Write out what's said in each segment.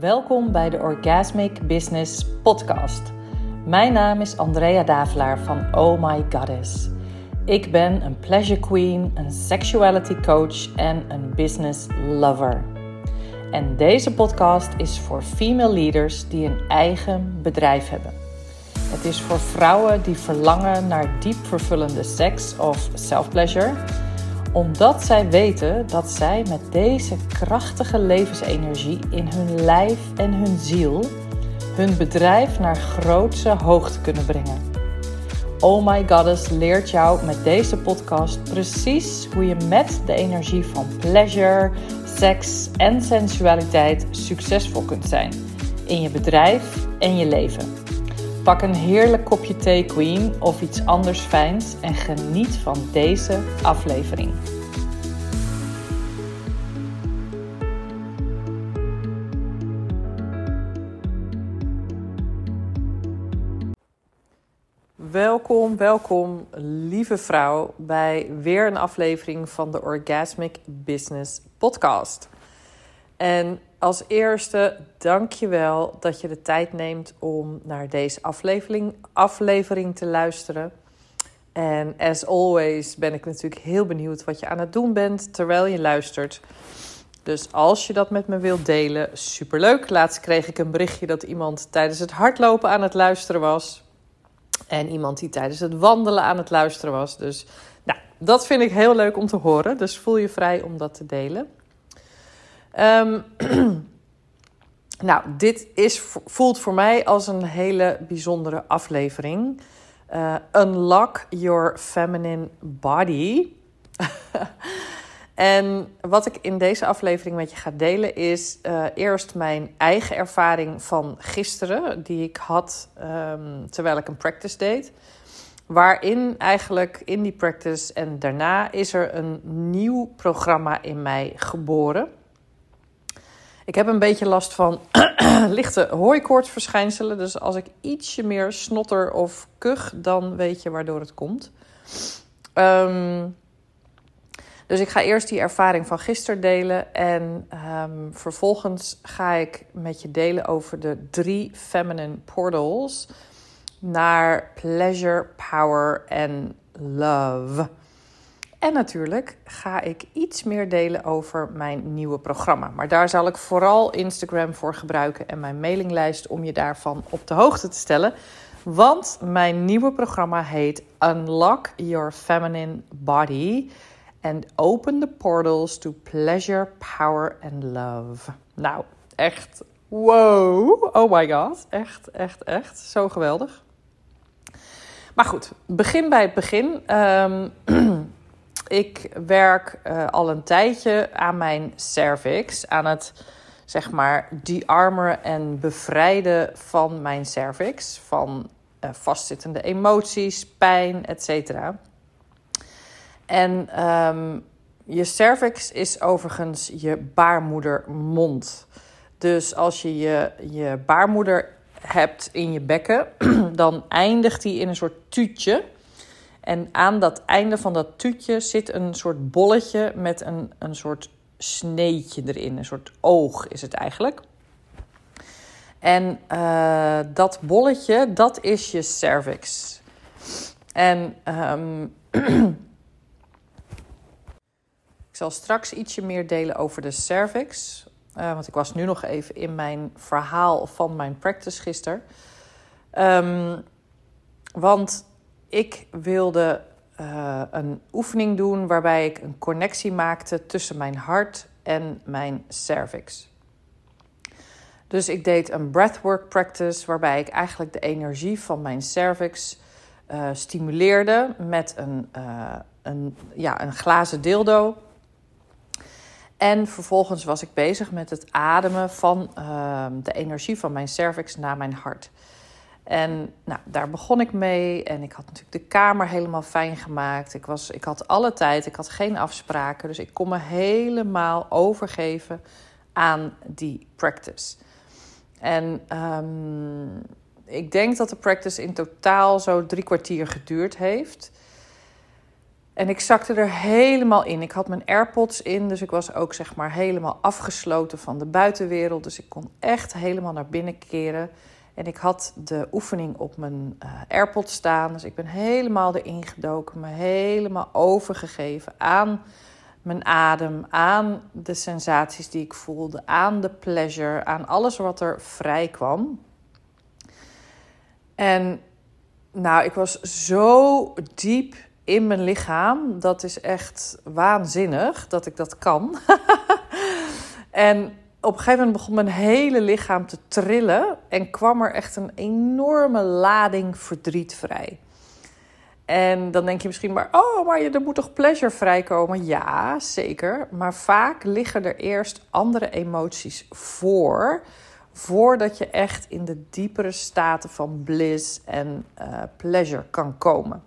Welkom bij de Orgasmic Business Podcast. Mijn naam is Andrea Davelaar van Oh My Goddess. Ik ben een pleasure queen, een sexuality coach en een business lover. En deze podcast is voor female leaders die een eigen bedrijf hebben. Het is voor vrouwen die verlangen naar diep vervullende seks of self-pleasure omdat zij weten dat zij met deze krachtige levensenergie in hun lijf en hun ziel hun bedrijf naar grootse hoogte kunnen brengen. Oh My Goddess leert jou met deze podcast precies hoe je met de energie van pleasure, seks en sensualiteit succesvol kunt zijn in je bedrijf en je leven. Pak een heerlijk kopje thee, Queen, of iets anders fijns en geniet van deze aflevering. Welkom, welkom, lieve vrouw, bij weer een aflevering van de Orgasmic Business Podcast. En als eerste, dank je wel dat je de tijd neemt om naar deze aflevering, aflevering te luisteren. En as always ben ik natuurlijk heel benieuwd wat je aan het doen bent terwijl je luistert. Dus als je dat met me wilt delen, superleuk. Laatst kreeg ik een berichtje dat iemand tijdens het hardlopen aan het luisteren was. En iemand die tijdens het wandelen aan het luisteren was. Dus nou, dat vind ik heel leuk om te horen. Dus voel je vrij om dat te delen. Ehm, nou, dit is, voelt voor mij als een hele bijzondere aflevering. Uh, unlock your feminine body. en wat ik in deze aflevering met je ga delen is uh, eerst mijn eigen ervaring van gisteren, die ik had um, terwijl ik een practice deed. Waarin eigenlijk in die practice en daarna is er een nieuw programma in mij geboren. Ik heb een beetje last van lichte hooikoortsverschijnselen. Dus als ik ietsje meer snotter of kuch, dan weet je waardoor het komt. Um, dus ik ga eerst die ervaring van gisteren delen. En um, vervolgens ga ik met je delen over de drie feminine portals naar pleasure, power en love. En natuurlijk ga ik iets meer delen over mijn nieuwe programma. Maar daar zal ik vooral Instagram voor gebruiken en mijn mailinglijst om je daarvan op de hoogte te stellen. Want mijn nieuwe programma heet Unlock Your Feminine Body and Open the Portals to Pleasure, Power and Love. Nou, echt wow. Oh my god. Echt, echt, echt. Zo geweldig. Maar goed, begin bij het begin. Um, ik werk uh, al een tijdje aan mijn cervix, aan het zeg maar de-armeren en bevrijden van mijn cervix, van uh, vastzittende emoties, pijn, etc. En um, je cervix is overigens je baarmoedermond. Dus als je je, je baarmoeder hebt in je bekken, dan eindigt die in een soort tuutje. En aan dat einde van dat tuutje zit een soort bolletje met een, een soort sneetje erin. Een soort oog is het eigenlijk. En uh, dat bolletje, dat is je cervix. En um, ik zal straks ietsje meer delen over de cervix. Uh, want ik was nu nog even in mijn verhaal van mijn practice gisteren. Um, want ik wilde uh, een oefening doen waarbij ik een connectie maakte tussen mijn hart en mijn cervix. Dus ik deed een breathwork practice waarbij ik eigenlijk de energie van mijn cervix uh, stimuleerde met een, uh, een, ja, een glazen dildo. En vervolgens was ik bezig met het ademen van de energie van mijn cervix naar mijn hart. En nou, daar begon ik mee. En ik had natuurlijk de kamer helemaal fijn gemaakt. Ik, was, ik had alle tijd, ik had geen afspraken. Dus ik kon me helemaal overgeven aan die practice. En um, ik denk dat de practice in totaal zo drie kwartier geduurd heeft. En ik zakte er helemaal in. Ik had mijn AirPods in, dus ik was ook zeg maar helemaal afgesloten van de buitenwereld. Dus ik kon echt helemaal naar binnen keren. En ik had de oefening op mijn uh, AirPods staan. Dus ik ben helemaal erin gedoken, me helemaal overgegeven aan mijn adem, aan de sensaties die ik voelde, aan de pleasure, aan alles wat er vrij kwam. En nou, ik was zo diep in mijn lichaam. Dat is echt waanzinnig dat ik dat kan. en op een gegeven moment begon mijn hele lichaam te trillen en kwam er echt een enorme lading verdriet vrij. En dan denk je misschien maar, oh, maar er moet toch pleasure vrijkomen? Ja, zeker. Maar vaak liggen er eerst andere emoties voor, voordat je echt in de diepere staten van bliss en uh, pleasure kan komen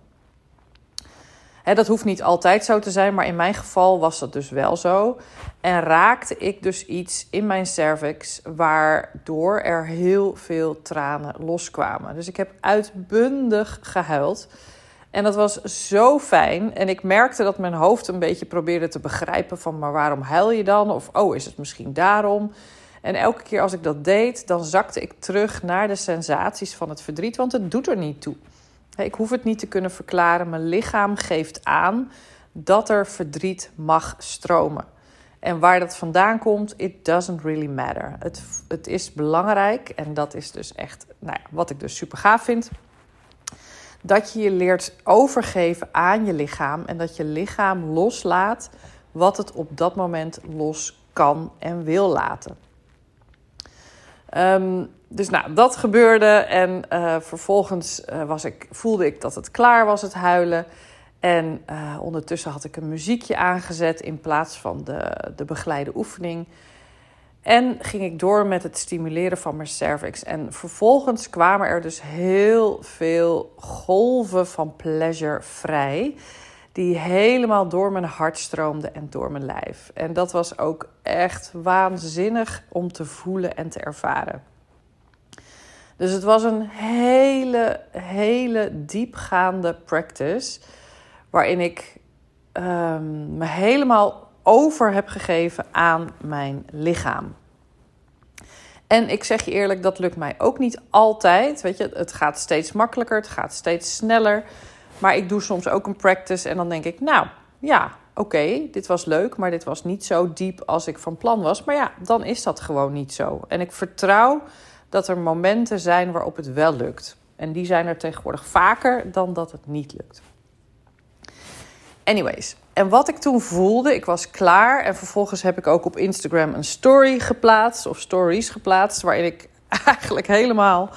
dat hoeft niet altijd zo te zijn, maar in mijn geval was dat dus wel zo. En raakte ik dus iets in mijn cervix waardoor er heel veel tranen loskwamen. Dus ik heb uitbundig gehuild. En dat was zo fijn. En ik merkte dat mijn hoofd een beetje probeerde te begrijpen van... maar waarom huil je dan? Of oh, is het misschien daarom? En elke keer als ik dat deed, dan zakte ik terug naar de sensaties van het verdriet. Want het doet er niet toe. Ik hoef het niet te kunnen verklaren. Mijn lichaam geeft aan dat er verdriet mag stromen. En waar dat vandaan komt, it doesn't really matter. Het, het is belangrijk, en dat is dus echt nou ja, wat ik dus super gaaf vind. Dat je je leert overgeven aan je lichaam en dat je lichaam loslaat wat het op dat moment los kan en wil laten. Um, dus nou, dat gebeurde en uh, vervolgens uh, was ik, voelde ik dat het klaar was, het huilen. En uh, ondertussen had ik een muziekje aangezet in plaats van de, de begeleide oefening. En ging ik door met het stimuleren van mijn cervix. En vervolgens kwamen er dus heel veel golven van pleasure vrij. Die helemaal door mijn hart stroomden en door mijn lijf. En dat was ook echt waanzinnig om te voelen en te ervaren. Dus het was een hele, hele diepgaande practice. Waarin ik um, me helemaal over heb gegeven aan mijn lichaam. En ik zeg je eerlijk, dat lukt mij ook niet altijd. Weet je, het gaat steeds makkelijker, het gaat steeds sneller. Maar ik doe soms ook een practice en dan denk ik, nou ja, oké, dit was leuk, maar dit was niet zo diep als ik van plan was. Maar ja, dan is dat gewoon niet zo. En ik vertrouw dat er momenten zijn waarop het wel lukt. En die zijn er tegenwoordig vaker dan dat het niet lukt. Anyways, en wat ik toen voelde, ik was klaar. En vervolgens heb ik ook op Instagram een story geplaatst, of stories geplaatst, waarin ik eigenlijk helemaal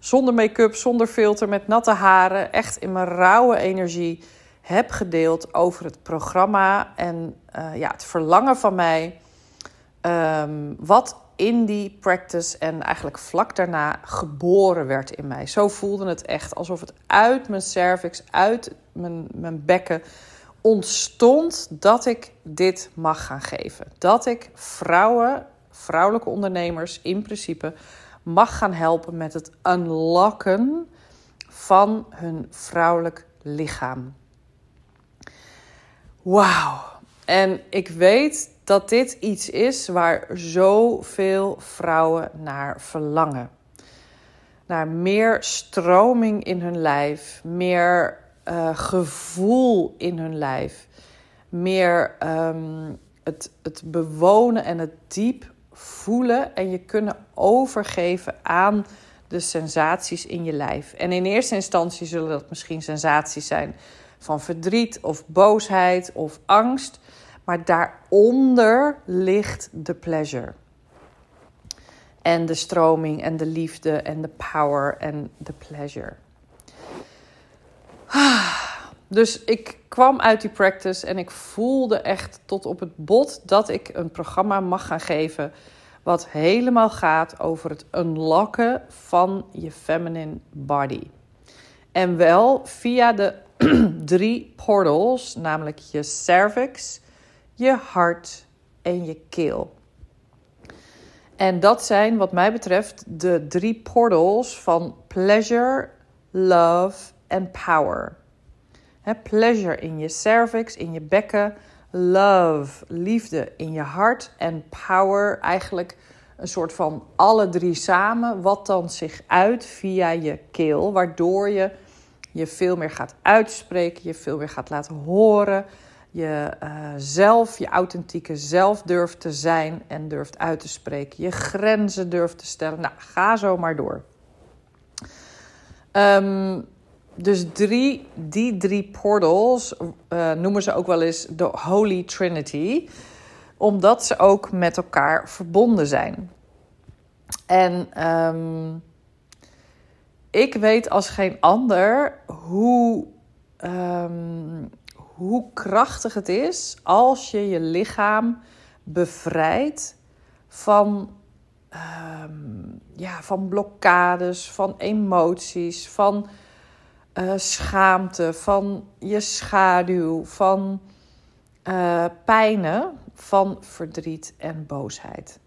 zonder make-up, zonder filter, met natte haren, echt in mijn rauwe energie heb gedeeld over het programma en uh, ja, het verlangen van mij. Um, wat in die practice en eigenlijk vlak daarna geboren werd in mij. Zo voelde het echt alsof het uit mijn cervix, uit mijn, mijn bekken ontstond dat ik dit mag gaan geven. Dat ik vrouwen, vrouwelijke ondernemers in principe mag gaan helpen met het unlocken van hun vrouwelijk lichaam. Wauw. En ik weet dat dit iets is waar zoveel vrouwen naar verlangen. Naar meer stroming in hun lijf, meer uh, gevoel in hun lijf, meer um, het, het bewonen en het diep voelen en je kunnen overgeven aan de sensaties in je lijf. En in eerste instantie zullen dat misschien sensaties zijn van verdriet of boosheid of angst. Maar daaronder ligt de pleasure. En de stroming en de liefde en de power en de pleasure. Dus ik kwam uit die practice en ik voelde echt tot op het bot dat ik een programma mag gaan geven. Wat helemaal gaat over het unlocken van je feminine body. En wel via de drie portals, namelijk je cervix, je hart en je keel. En dat zijn, wat mij betreft, de drie portals van pleasure, love en power. Pleasure in je cervix, in je bekken. Love, liefde in je hart. En power, eigenlijk een soort van alle drie samen. Wat dan zich uit via je keel, waardoor je je veel meer gaat uitspreken, je veel meer gaat laten horen. Je uh, zelf, je authentieke zelf durft te zijn en durft uit te spreken. Je grenzen durft te stellen. Nou, ga zo maar door. Um, dus drie, die drie portals uh, noemen ze ook wel eens de Holy Trinity, omdat ze ook met elkaar verbonden zijn. En um, ik weet als geen ander hoe, um, hoe krachtig het is als je je lichaam bevrijdt van, um, ja, van blokkades, van emoties, van uh, schaamte, van je schaduw, van uh, pijnen, van verdriet en boosheid.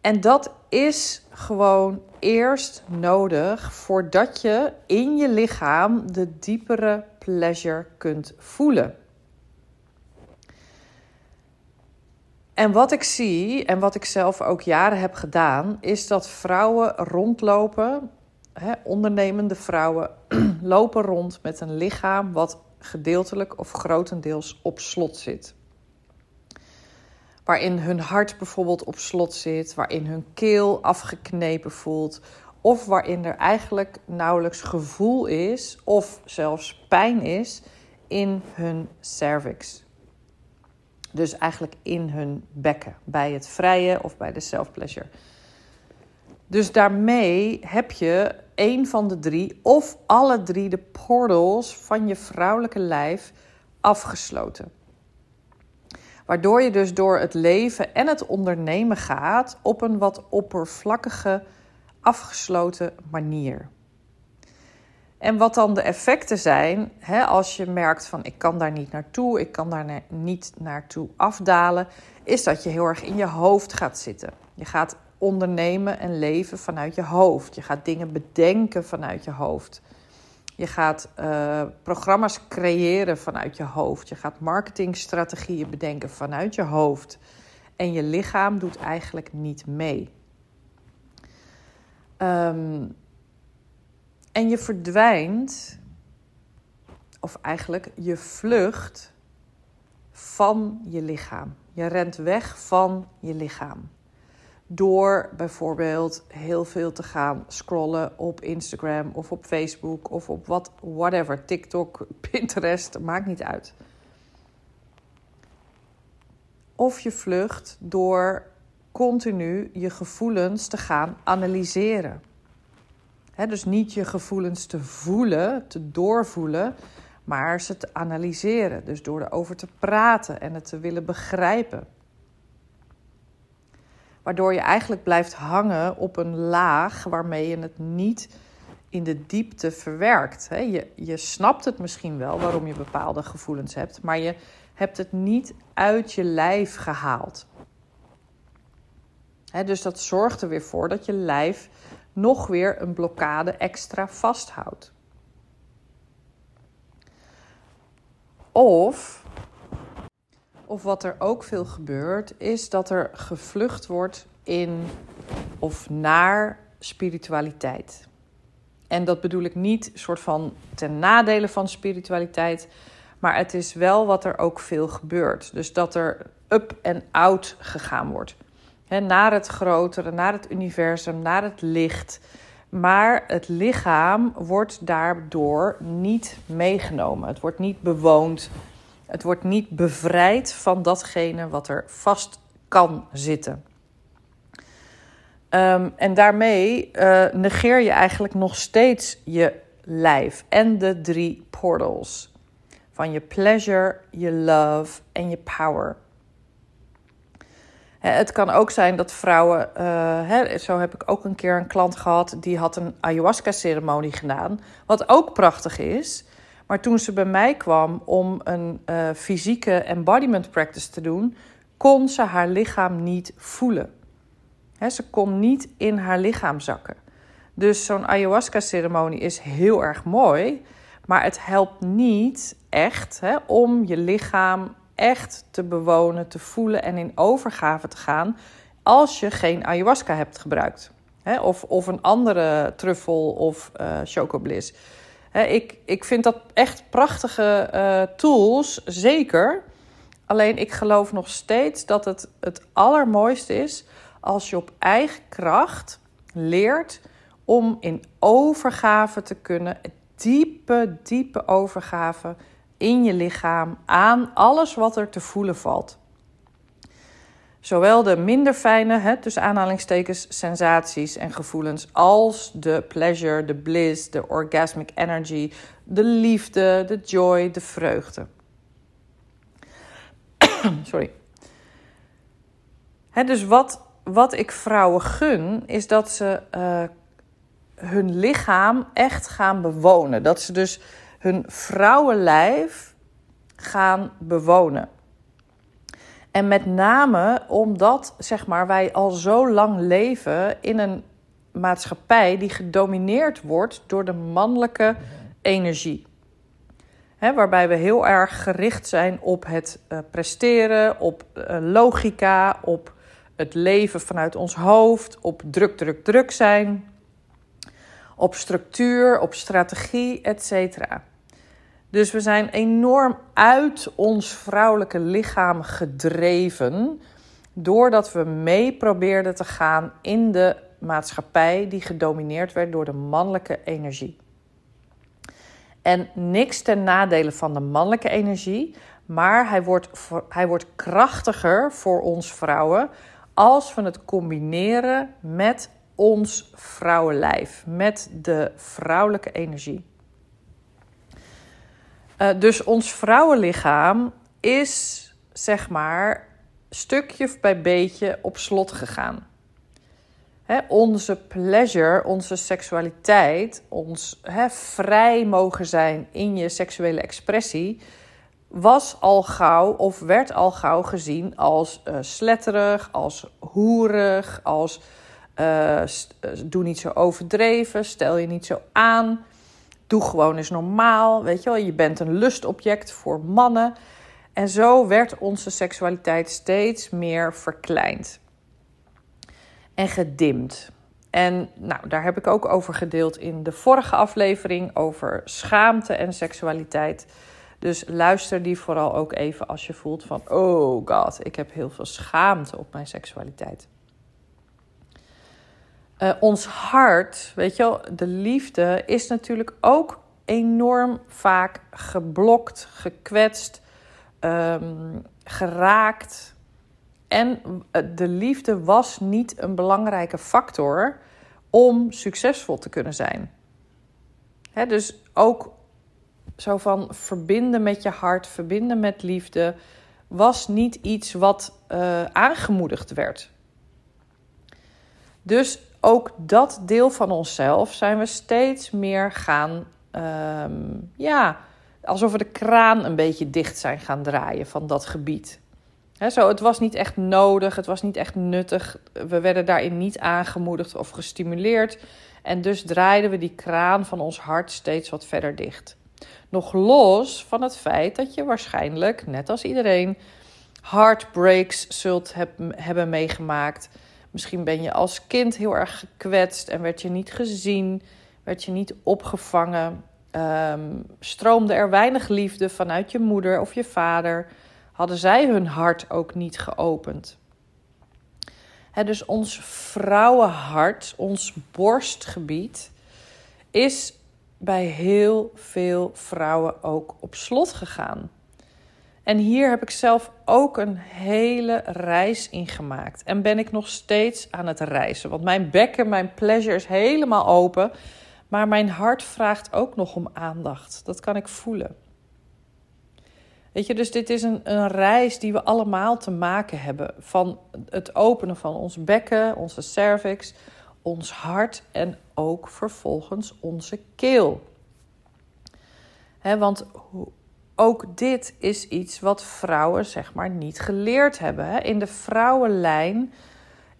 En dat is gewoon eerst nodig voordat je in je lichaam de diepere pleasure kunt voelen. En wat ik zie en wat ik zelf ook jaren heb gedaan, is dat vrouwen rondlopen, hè, ondernemende vrouwen, lopen rond met een lichaam wat gedeeltelijk of grotendeels op slot zit waarin hun hart bijvoorbeeld op slot zit, waarin hun keel afgeknepen voelt, of waarin er eigenlijk nauwelijks gevoel is of zelfs pijn is in hun cervix. Dus eigenlijk in hun bekken, bij het vrije of bij de self-pleasure. Dus daarmee heb je een van de drie of alle drie de portals van je vrouwelijke lijf afgesloten. Waardoor je dus door het leven en het ondernemen gaat op een wat oppervlakkige, afgesloten manier. En wat dan de effecten zijn, hè, als je merkt van ik kan daar niet naartoe, ik kan daar niet naartoe afdalen, is dat je heel erg in je hoofd gaat zitten. Je gaat ondernemen en leven vanuit je hoofd. Je gaat dingen bedenken vanuit je hoofd. Je gaat uh, programma's creëren vanuit je hoofd. Je gaat marketingstrategieën bedenken vanuit je hoofd. En je lichaam doet eigenlijk niet mee. Um, en je verdwijnt, of eigenlijk je vlucht van je lichaam. Je rent weg van je lichaam. Door bijvoorbeeld heel veel te gaan scrollen op Instagram of op Facebook of op wat, whatever, TikTok, Pinterest, maakt niet uit. Of je vlucht door continu je gevoelens te gaan analyseren. dus niet je gevoelens te voelen, te doorvoelen, maar ze te analyseren. Dus door erover te praten en het te willen begrijpen. Waardoor je eigenlijk blijft hangen op een laag waarmee je het niet in de diepte verwerkt. Je, je snapt het misschien wel waarom je bepaalde gevoelens hebt, maar je hebt het niet uit je lijf gehaald. dus dat zorgt er weer voor dat je lijf nog weer een blokkade extra vasthoudt. Of of wat er ook veel gebeurt, is dat er gevlucht wordt in of naar spiritualiteit. En dat bedoel ik niet soort van ten nadele van spiritualiteit, maar het is wel wat er ook veel gebeurt. Dus dat er up en out gegaan wordt. naar het grotere, naar het universum, naar het licht. Maar het lichaam wordt daardoor niet meegenomen. Het wordt niet bewoond het wordt niet bevrijd van datgene wat er vast kan zitten. Um, en daarmee uh, negeer je eigenlijk nog steeds je lijf en de drie portals. Van je pleasure, je love en je power. Het kan ook zijn dat vrouwen, uh, zo heb ik ook een keer een klant gehad, die had een ayahuasca-ceremonie gedaan. Wat ook prachtig is. Maar toen ze bij mij kwam om een uh, fysieke embodiment practice te doen, kon ze haar lichaam niet voelen. ze kon niet in haar lichaam zakken. Dus zo'n ayahuasca-ceremonie is heel erg mooi. Maar het helpt niet echt om je lichaam echt te bewonen, te voelen en in overgave te gaan als je geen ayahuasca hebt gebruikt. Of, of een andere truffel of uh, chocobliss. Ik, ik vind dat echt prachtige uh, tools, zeker. Alleen ik geloof nog steeds dat het het allermooiste is als je op eigen kracht leert om in overgave te kunnen, diepe, diepe overgave in je lichaam aan alles wat er te voelen valt. Zowel de minder fijne, hè, tussen aanhalingstekens, sensaties en gevoelens, als de pleasure, de bliss, de orgasmic energy, de liefde, de joy, de vreugde. Sorry. Hè, dus wat, wat ik vrouwen gun, is dat ze uh, hun lichaam echt gaan bewonen. Dat ze dus hun vrouwenlijf gaan bewonen. En met name omdat zeg maar, wij al zo lang leven in een maatschappij die gedomineerd wordt door de mannelijke energie. waarbij we heel erg gericht zijn op het uh, presteren, op uh, logica, op het leven vanuit ons hoofd, op druk, druk, druk zijn, op structuur, op strategie, etc. Dus we zijn enorm uit ons vrouwelijke lichaam gedreven. Doordat we mee probeerden te gaan in de maatschappij die gedomineerd werd door de mannelijke energie. En niks ten nadele van de mannelijke energie, maar hij wordt, hij wordt krachtiger voor ons vrouwen als we het combineren met ons vrouwenlijf, met de vrouwelijke energie. Uh, dus ons vrouwenlichaam is, zeg maar, stukje bij beetje op slot gegaan. Onze pleasure, onze seksualiteit, ons vrij mogen zijn in je seksuele expressie, was al gauw of werd al gauw gezien als uh, sletterig, als hoerig, als uh, doe niet zo overdreven, stel je niet zo aan. Doe gewoon eens normaal. Weet je wel, je bent een lustobject voor mannen. En zo werd onze seksualiteit steeds meer verkleind en gedimd. En nou, daar heb ik ook over gedeeld in de vorige aflevering over schaamte en seksualiteit. Dus luister die vooral ook even als je voelt van: oh god, ik heb heel veel schaamte op mijn seksualiteit. Uh, ons hart, weet je wel, de liefde is natuurlijk ook enorm vaak geblokt, gekwetst, um, geraakt. En eh, de liefde was niet een belangrijke factor om succesvol te kunnen zijn. Dus ook zo van verbinden met je hart, verbinden met liefde, was niet iets wat uh, aangemoedigd werd. Dus ook dat deel van onszelf zijn we steeds meer gaan, um, ja, alsof we de kraan een beetje dicht zijn gaan draaien van dat gebied. Zo, het was niet echt nodig, het was niet echt nuttig. We werden daarin niet aangemoedigd of gestimuleerd. En dus draaiden we die kraan van ons hart steeds wat verder dicht. Nog los van het feit dat je waarschijnlijk, net als iedereen, heartbreaks zult hebben meegemaakt. Misschien ben je als kind heel erg gekwetst en werd je niet gezien, werd je niet opgevangen. Um, stroomde er weinig liefde vanuit je moeder of je vader? Hadden zij hun hart ook niet geopend? dus ons vrouwenhart, ons borstgebied, is bij heel veel vrouwen ook op slot gegaan. En hier heb ik zelf ook een hele reis in gemaakt. En ben ik nog steeds aan het reizen. Want mijn bekken, mijn pleasure is helemaal open. Maar mijn hart vraagt ook nog om aandacht. Dat kan ik voelen. Weet je, dus dit is een, een reis die we allemaal te maken hebben. Van het openen van ons bekken, onze cervix, ons hart en ook vervolgens onze keel. He, want ook dit is iets wat vrouwen zeg maar niet geleerd hebben. In de vrouwenlijn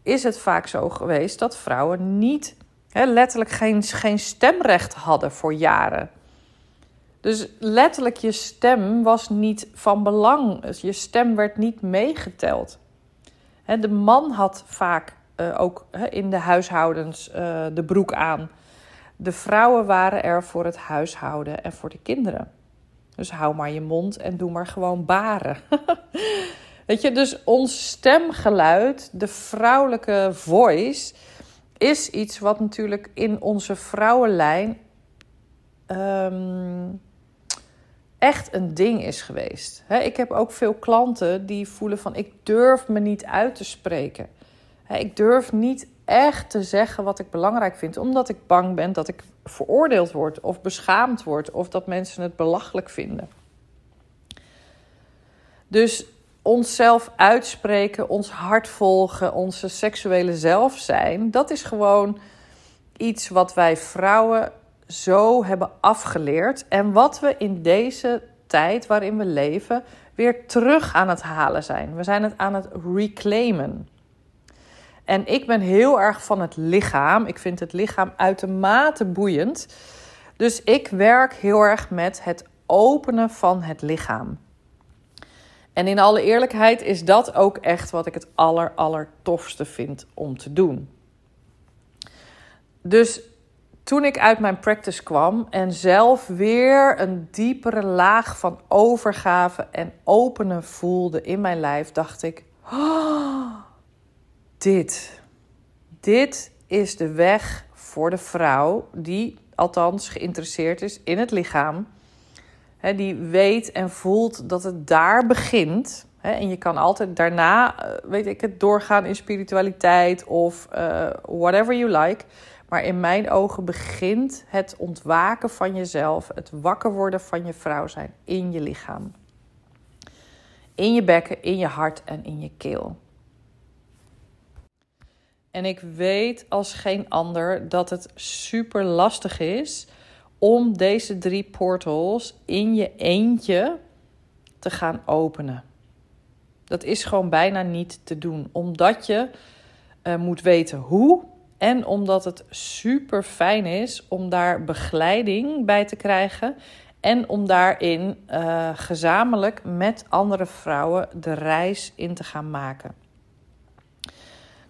is het vaak zo geweest dat vrouwen niet, letterlijk geen, geen stemrecht hadden voor jaren. Dus letterlijk, je stem was niet van belang. Je stem werd niet meegeteld. De man had vaak uh, ook in de huishoudens uh, de broek aan. De vrouwen waren er voor het huishouden en voor de kinderen. Dus hou maar je mond en doe maar gewoon baren. Weet je, dus ons stemgeluid, de vrouwelijke voice, is iets wat natuurlijk in onze vrouwenlijn um, echt een ding is geweest. ik heb ook veel klanten die voelen van ik durf me niet uit te spreken. ik durf niet echt te zeggen wat ik belangrijk vind, omdat ik bang ben dat ik veroordeeld word of beschaamd word of dat mensen het belachelijk vinden. Dus onszelf uitspreken, ons hart volgen, onze seksuele zelf zijn, dat is gewoon iets wat wij vrouwen zo hebben afgeleerd en wat we in deze tijd waarin we leven weer terug aan het halen zijn. We zijn het aan het reclaimen. En ik ben heel erg van het lichaam. Ik vind het lichaam uitermate boeiend. Dus ik werk heel erg met het openen van het lichaam. En in alle eerlijkheid is dat ook echt wat ik het aller, tofste vind om te doen. Dus toen ik uit mijn practice kwam en zelf weer een diepere laag van overgave en openen voelde in mijn lijf, dacht ik: oh, dit, dit is de weg voor de vrouw die althans geïnteresseerd is in het lichaam. die weet en voelt dat het daar begint. en je kan altijd daarna, eh, weet ik het, doorgaan in spiritualiteit of uh, whatever you like. Maar in mijn ogen begint het ontwaken van jezelf, het wakker worden van je vrouw zijn in je lichaam. In je bekken, in je hart en in je keel. En ik weet als geen ander dat het super lastig is om deze drie portals in je eentje te gaan openen. Dat is gewoon bijna niet te doen, omdat je uh, moet weten hoe en omdat het super fijn is om daar begeleiding bij te krijgen. En om daarin uh, gezamenlijk met andere vrouwen de reis in te gaan maken.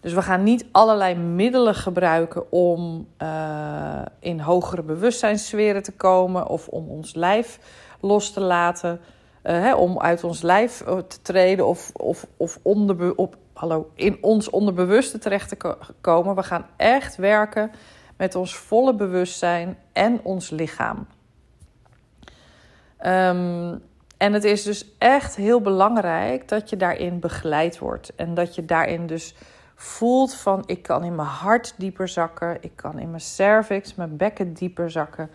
Dus we gaan niet allerlei middelen gebruiken om uh, in hogere bewustzijnssferen te komen of om ons lijf los te laten. Uh, hè, om uit ons lijf te treden of, of, of onder, op, hallo, in ons onderbewuste terecht te komen. We gaan echt werken met ons volle bewustzijn en ons lichaam. Um, en het is dus echt heel belangrijk dat je daarin begeleid wordt. En dat je daarin dus voelt van ik kan in mijn hart dieper zakken. Ik kan in mijn cervix, mijn bekken dieper zakken.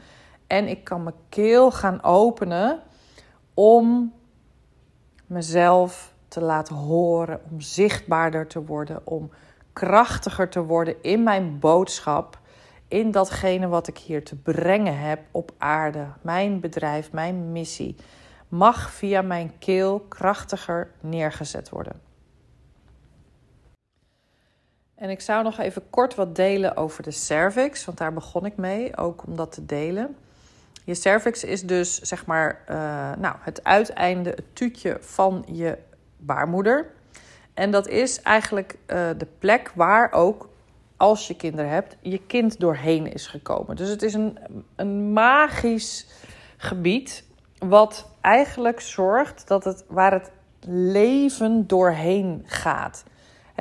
En ik kan mijn keel gaan openen om mezelf te laten horen, om zichtbaarder te worden, om krachtiger te worden in mijn boodschap, in datgene wat ik hier te brengen heb op aarde. Mijn bedrijf, mijn missie mag via mijn keel krachtiger neergezet worden. En ik zou nog even kort wat delen over de cervix, want daar begon ik mee, ook om dat te delen. Je cervix is dus zeg maar uh, nou, het uiteinde, het tuutje van je baarmoeder. En dat is eigenlijk uh, de plek waar ook, als je kinderen hebt, je kind doorheen is gekomen. Dus het is een, een magisch gebied wat eigenlijk zorgt dat het waar het leven doorheen gaat.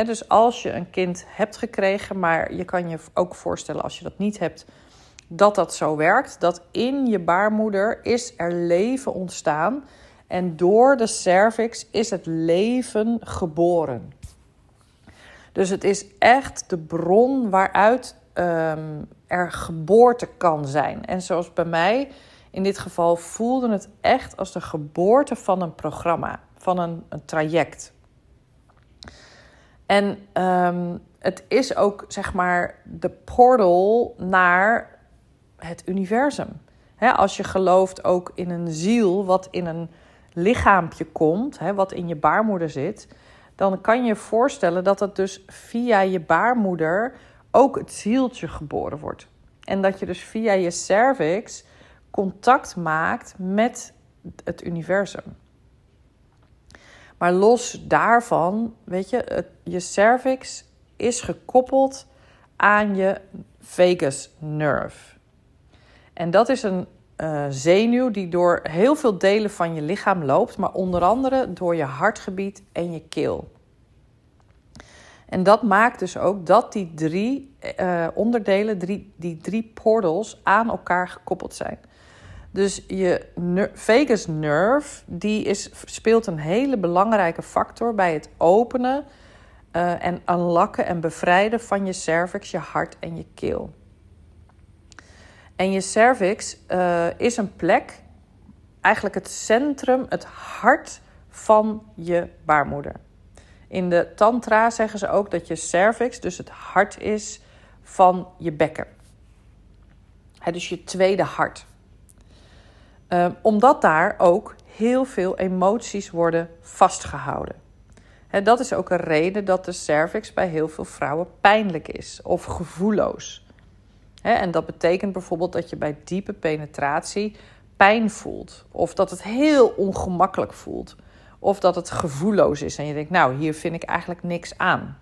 Dus als je een kind hebt gekregen, maar je kan je ook voorstellen als je dat niet hebt, dat dat zo werkt. Dat in je baarmoeder is er leven ontstaan en door de cervix is het leven geboren. Dus het is echt de bron waaruit um, er geboorte kan zijn. En zoals bij mij in dit geval voelde het echt als de geboorte van een programma, van een, een traject. En um, het is ook zeg maar de portal naar het universum. als je gelooft ook in een ziel wat in een lichaampje komt, wat in je baarmoeder zit, dan kan je voorstellen dat het dus via je baarmoeder ook het zieltje geboren wordt. En dat je dus via je cervix contact maakt met het universum. Maar los daarvan, weet je, je cervix is gekoppeld aan je vagus nerve. En dat is een uh, zenuw die door heel veel delen van je lichaam loopt, maar onder andere door je hartgebied en je keel. En dat maakt dus ook dat die drie uh, onderdelen, die drie portals, aan elkaar gekoppeld zijn. Dus je vagus nerve die is, speelt een hele belangrijke factor bij het openen uh, en unlocken en bevrijden van je cervix, je hart en je keel. En je cervix uh, is een plek, eigenlijk het centrum, het hart van je baarmoeder. In de tantra zeggen ze ook dat je cervix dus het hart is van je bekken. He, dus je tweede hart. Uh, omdat daar ook heel veel emoties worden vastgehouden. Dat is ook een reden dat de cervix bij heel veel vrouwen pijnlijk is of gevoelloos. En dat betekent bijvoorbeeld dat je bij diepe penetratie pijn voelt. Of dat het heel ongemakkelijk voelt. Of dat het gevoelloos is en je denkt, nou, hier vind ik eigenlijk niks aan.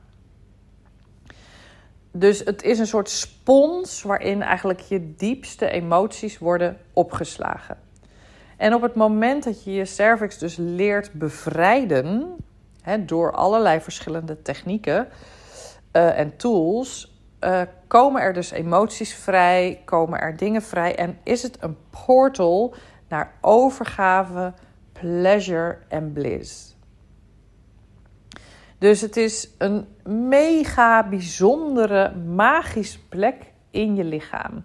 Dus het is een soort spons waarin eigenlijk je diepste emoties worden opgeslagen. En op het moment dat je je cervix dus leert bevrijden, hè, door allerlei verschillende technieken uh, en tools, uh, komen er dus emoties vrij, komen er dingen vrij en is het een portal naar overgave, pleasure en bliss. Dus het is een mega bijzondere, magische plek in je lichaam.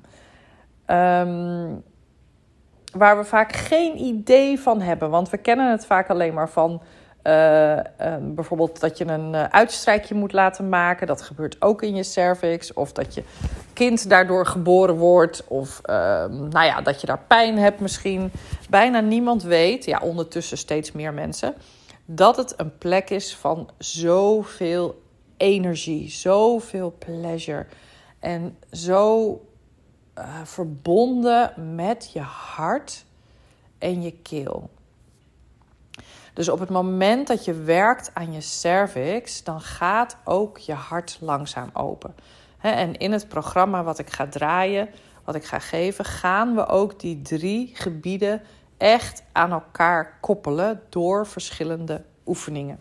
Um, waar we vaak geen idee van hebben. Want we kennen het vaak alleen maar van uh, uh, bijvoorbeeld dat je een uh, uitstrijkje moet laten maken. Dat gebeurt ook in je cervix. Of dat je kind daardoor geboren wordt. Of ehm, nou ja, dat je daar pijn hebt misschien. Bijna niemand weet, ja, ondertussen steeds meer mensen, dat het een plek is van zoveel energie, zoveel pleasure. En zo uh, verbonden met je hart en je keel. Dus op het moment dat je werkt aan je cervix, dan gaat ook je hart langzaam open. en in het programma wat ik ga draaien, wat ik ga geven, gaan we ook die drie gebieden echt aan elkaar koppelen door verschillende oefeningen.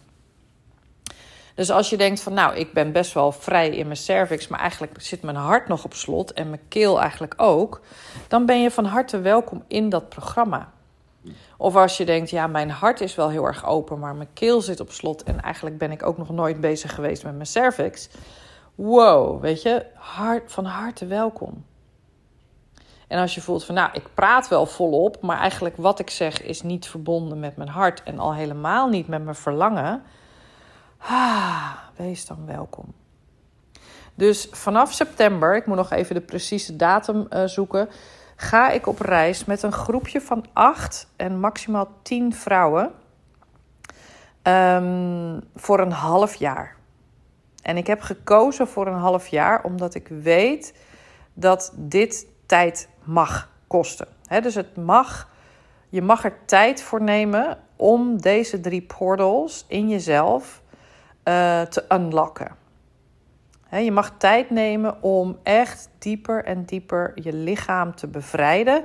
Dus als je denkt van nou, ik ben best wel vrij in mijn cervix, maar eigenlijk zit mijn hart nog op slot en mijn keel eigenlijk ook, dan ben je van harte welkom in dat programma. Of als je denkt, ja, mijn hart is wel heel erg open, maar mijn keel zit op slot en eigenlijk ben ik ook nog nooit bezig geweest met mijn cervix. Wow, weet je, hart, van harte welkom. En als je voelt van, nou, ik praat wel volop, maar eigenlijk wat ik zeg is niet verbonden met mijn hart en al helemaal niet met mijn verlangen Ah, wees dan welkom. Dus vanaf september, ik moet nog even de precieze datum uh, zoeken, ga ik op reis met een groepje van acht en maximaal tien vrouwen um, voor een half jaar. En ik heb gekozen voor een half jaar omdat ik weet dat dit tijd mag kosten. Dus het mag, je mag er tijd voor nemen om deze drie portals in jezelf uh, te unlocken. je mag tijd nemen om echt dieper en dieper je lichaam te bevrijden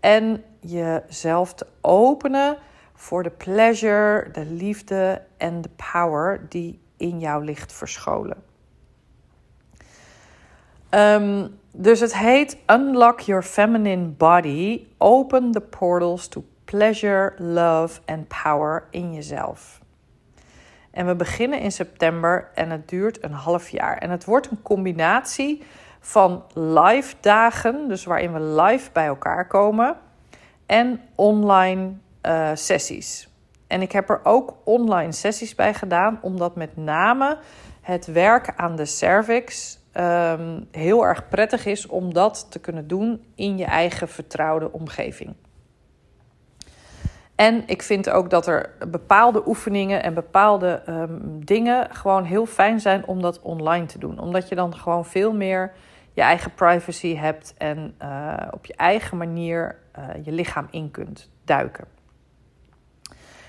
en jezelf te openen voor de pleasure, de liefde en de power die in jou ligt verscholen. Um, dus het heet Unlock Your Feminine Body. Open the portals to pleasure, love and power in jezelf. En we beginnen in september en het duurt een half jaar. En het wordt een combinatie van live dagen, dus waarin we live bij elkaar komen, en online uh, sessies. En ik heb er ook online sessies bij gedaan, omdat met name het werken aan de cervix um, heel erg prettig is om dat te kunnen doen in je eigen vertrouwde omgeving. En ik vind ook dat er bepaalde oefeningen en bepaalde um, dingen gewoon heel fijn zijn om dat online te doen. Omdat je dan gewoon veel meer je eigen privacy hebt en uh, op je eigen manier uh, je lichaam in kunt duiken.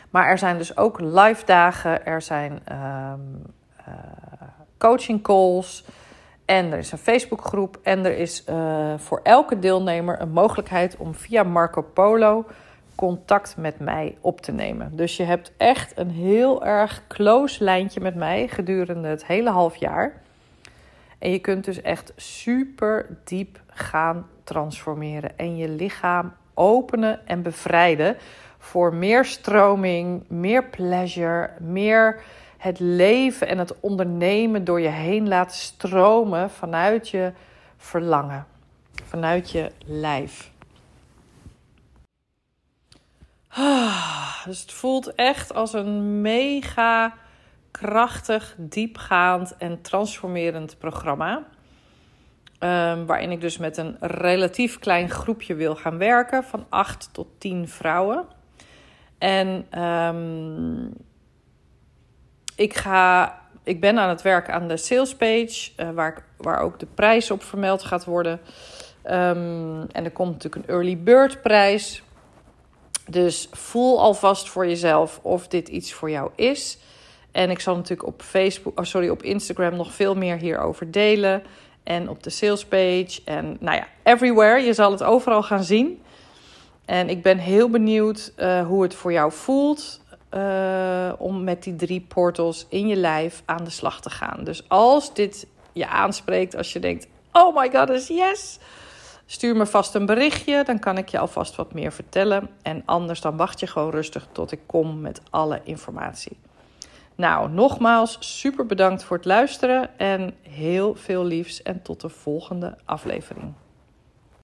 Maar er zijn dus ook live dagen, er zijn um, coaching calls en er is een Facebookgroep en er is voor elke deelnemer een mogelijkheid om via Marco Polo contact met mij op te nemen. Dus je hebt echt een heel erg close lijntje met mij gedurende het hele half jaar. En je kunt dus echt super diep gaan transformeren en je lichaam openen en bevrijden voor meer stroming, meer pleasure, meer het leven en het ondernemen door je heen laten stromen vanuit je verlangen, vanuit je lijf. Ah, dus het voelt echt als een mega krachtig, diepgaand en transformerend programma. Um, waarin ik dus met een relatief klein groepje wil gaan werken, van 8 tot 10 vrouwen. En um, ik, ga, ik ben aan het werken aan de salespage, uh, waar, waar ook de prijs op vermeld gaat worden. Um, en er komt natuurlijk een early bird prijs. Dus voel alvast voor jezelf of dit iets voor jou is. En ik zal natuurlijk op Facebook, oh sorry, op Instagram nog veel meer hierover delen. En op de salespage. En nou ja, everywhere. Je zal het overal gaan zien. En ik ben heel benieuwd uh, hoe het voor jou voelt. Uh, om met die drie portals in je lijf aan de slag te gaan. Dus als dit je aanspreekt, als je denkt: Oh my god, is yes. Stuur me vast een berichtje, dan kan ik je alvast wat meer vertellen. En anders dan wacht je gewoon rustig tot ik kom met alle informatie. Nou, nogmaals, super bedankt voor het luisteren en heel veel liefs en tot de volgende aflevering.